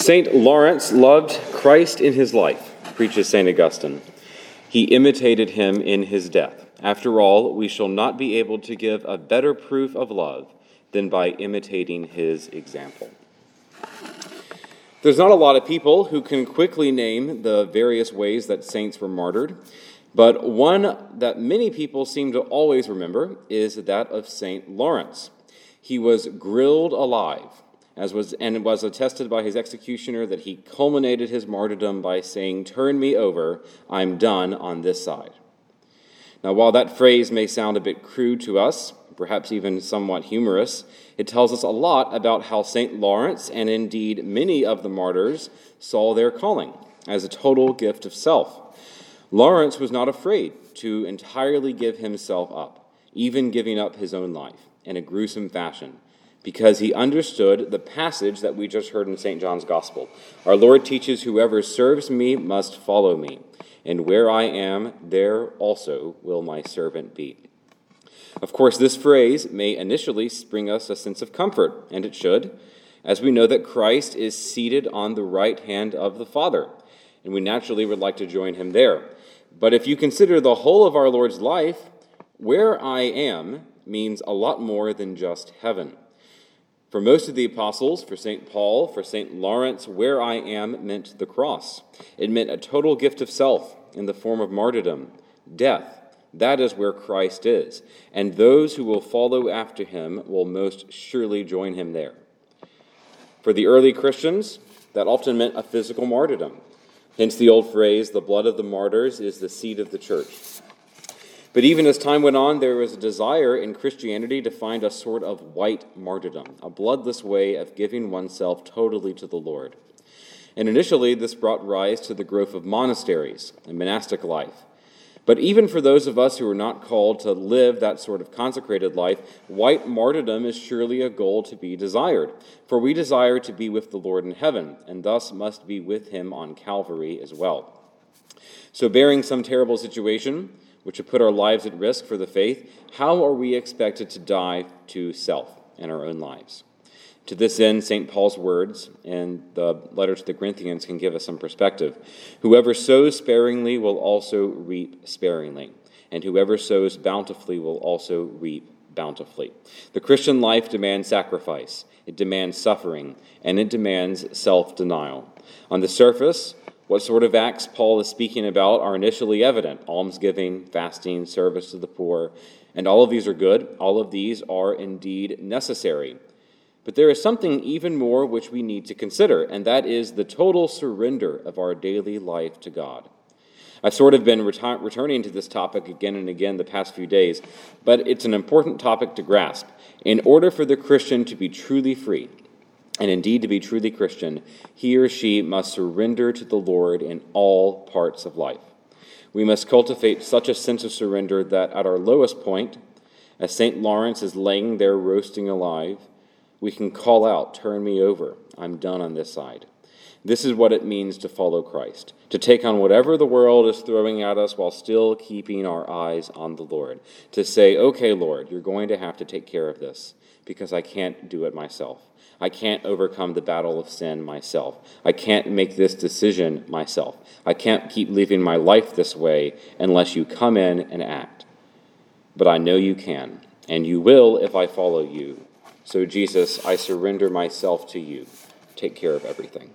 St. Lawrence loved Christ in his life, preaches St. Augustine. He imitated him in his death. After all, we shall not be able to give a better proof of love than by imitating his example. There's not a lot of people who can quickly name the various ways that saints were martyred, but one that many people seem to always remember is that of St. Lawrence. He was grilled alive, as was, and was attested by his executioner that he culminated his martyrdom by saying, Turn me over, I'm done on this side. Now, while that phrase may sound a bit crude to us, perhaps even somewhat humorous, it tells us a lot about how St. Lawrence, and indeed many of the martyrs, saw their calling as a total gift of self. Lawrence was not afraid to entirely give himself up, even giving up his own life in a gruesome fashion, because he understood the passage that we just heard in St. John's Gospel. Our Lord teaches, Whoever serves me must follow me, and where I am, there also will my servant be. Of course, this phrase may initially bring us a sense of comfort, and it should, as we know that Christ is seated on the right hand of the Father, and we naturally would like to join him there. But if you consider the whole of our Lord's life, where I am means a lot more than just heaven. For most of the apostles, for St. Paul, for St. Lawrence, where I am meant the cross. It meant a total gift of self in the form of martyrdom, death, that is where Christ is, and those who will follow after him will most surely join him there. For the early Christians, that often meant a physical martyrdom. Hence the old phrase, the blood of the martyrs is the seed of the church. But even as time went on, there was a desire in Christianity to find a sort of white martyrdom, a bloodless way of giving oneself totally to the Lord. And initially, this brought rise to the growth of monasteries and monastic life. But even for those of us who are not called to live that sort of consecrated life, white martyrdom is surely a goal to be desired. For we desire to be with the Lord in heaven, and thus must be with him on Calvary as well. So, bearing some terrible situation, which would put our lives at risk for the faith, how are we expected to die to self and our own lives? To this end, St. Paul's words and the letter to the Corinthians can give us some perspective. Whoever sows sparingly will also reap sparingly, and whoever sows bountifully will also reap bountifully. The Christian life demands sacrifice, it demands suffering, and it demands self denial. On the surface, what sort of acts Paul is speaking about are initially evident almsgiving, fasting, service to the poor, and all of these are good. All of these are indeed necessary. But there is something even more which we need to consider, and that is the total surrender of our daily life to God. I've sort of been returning to this topic again and again the past few days, but it's an important topic to grasp. In order for the Christian to be truly free, and indeed to be truly Christian, he or she must surrender to the Lord in all parts of life. We must cultivate such a sense of surrender that at our lowest point, as St. Lawrence is laying there roasting alive, we can call out, Turn me over. I'm done on this side. This is what it means to follow Christ, to take on whatever the world is throwing at us while still keeping our eyes on the Lord. To say, Okay, Lord, you're going to have to take care of this because I can't do it myself. I can't overcome the battle of sin myself. I can't make this decision myself. I can't keep living my life this way unless you come in and act. But I know you can, and you will if I follow you. So, Jesus, I surrender myself to you. Take care of everything.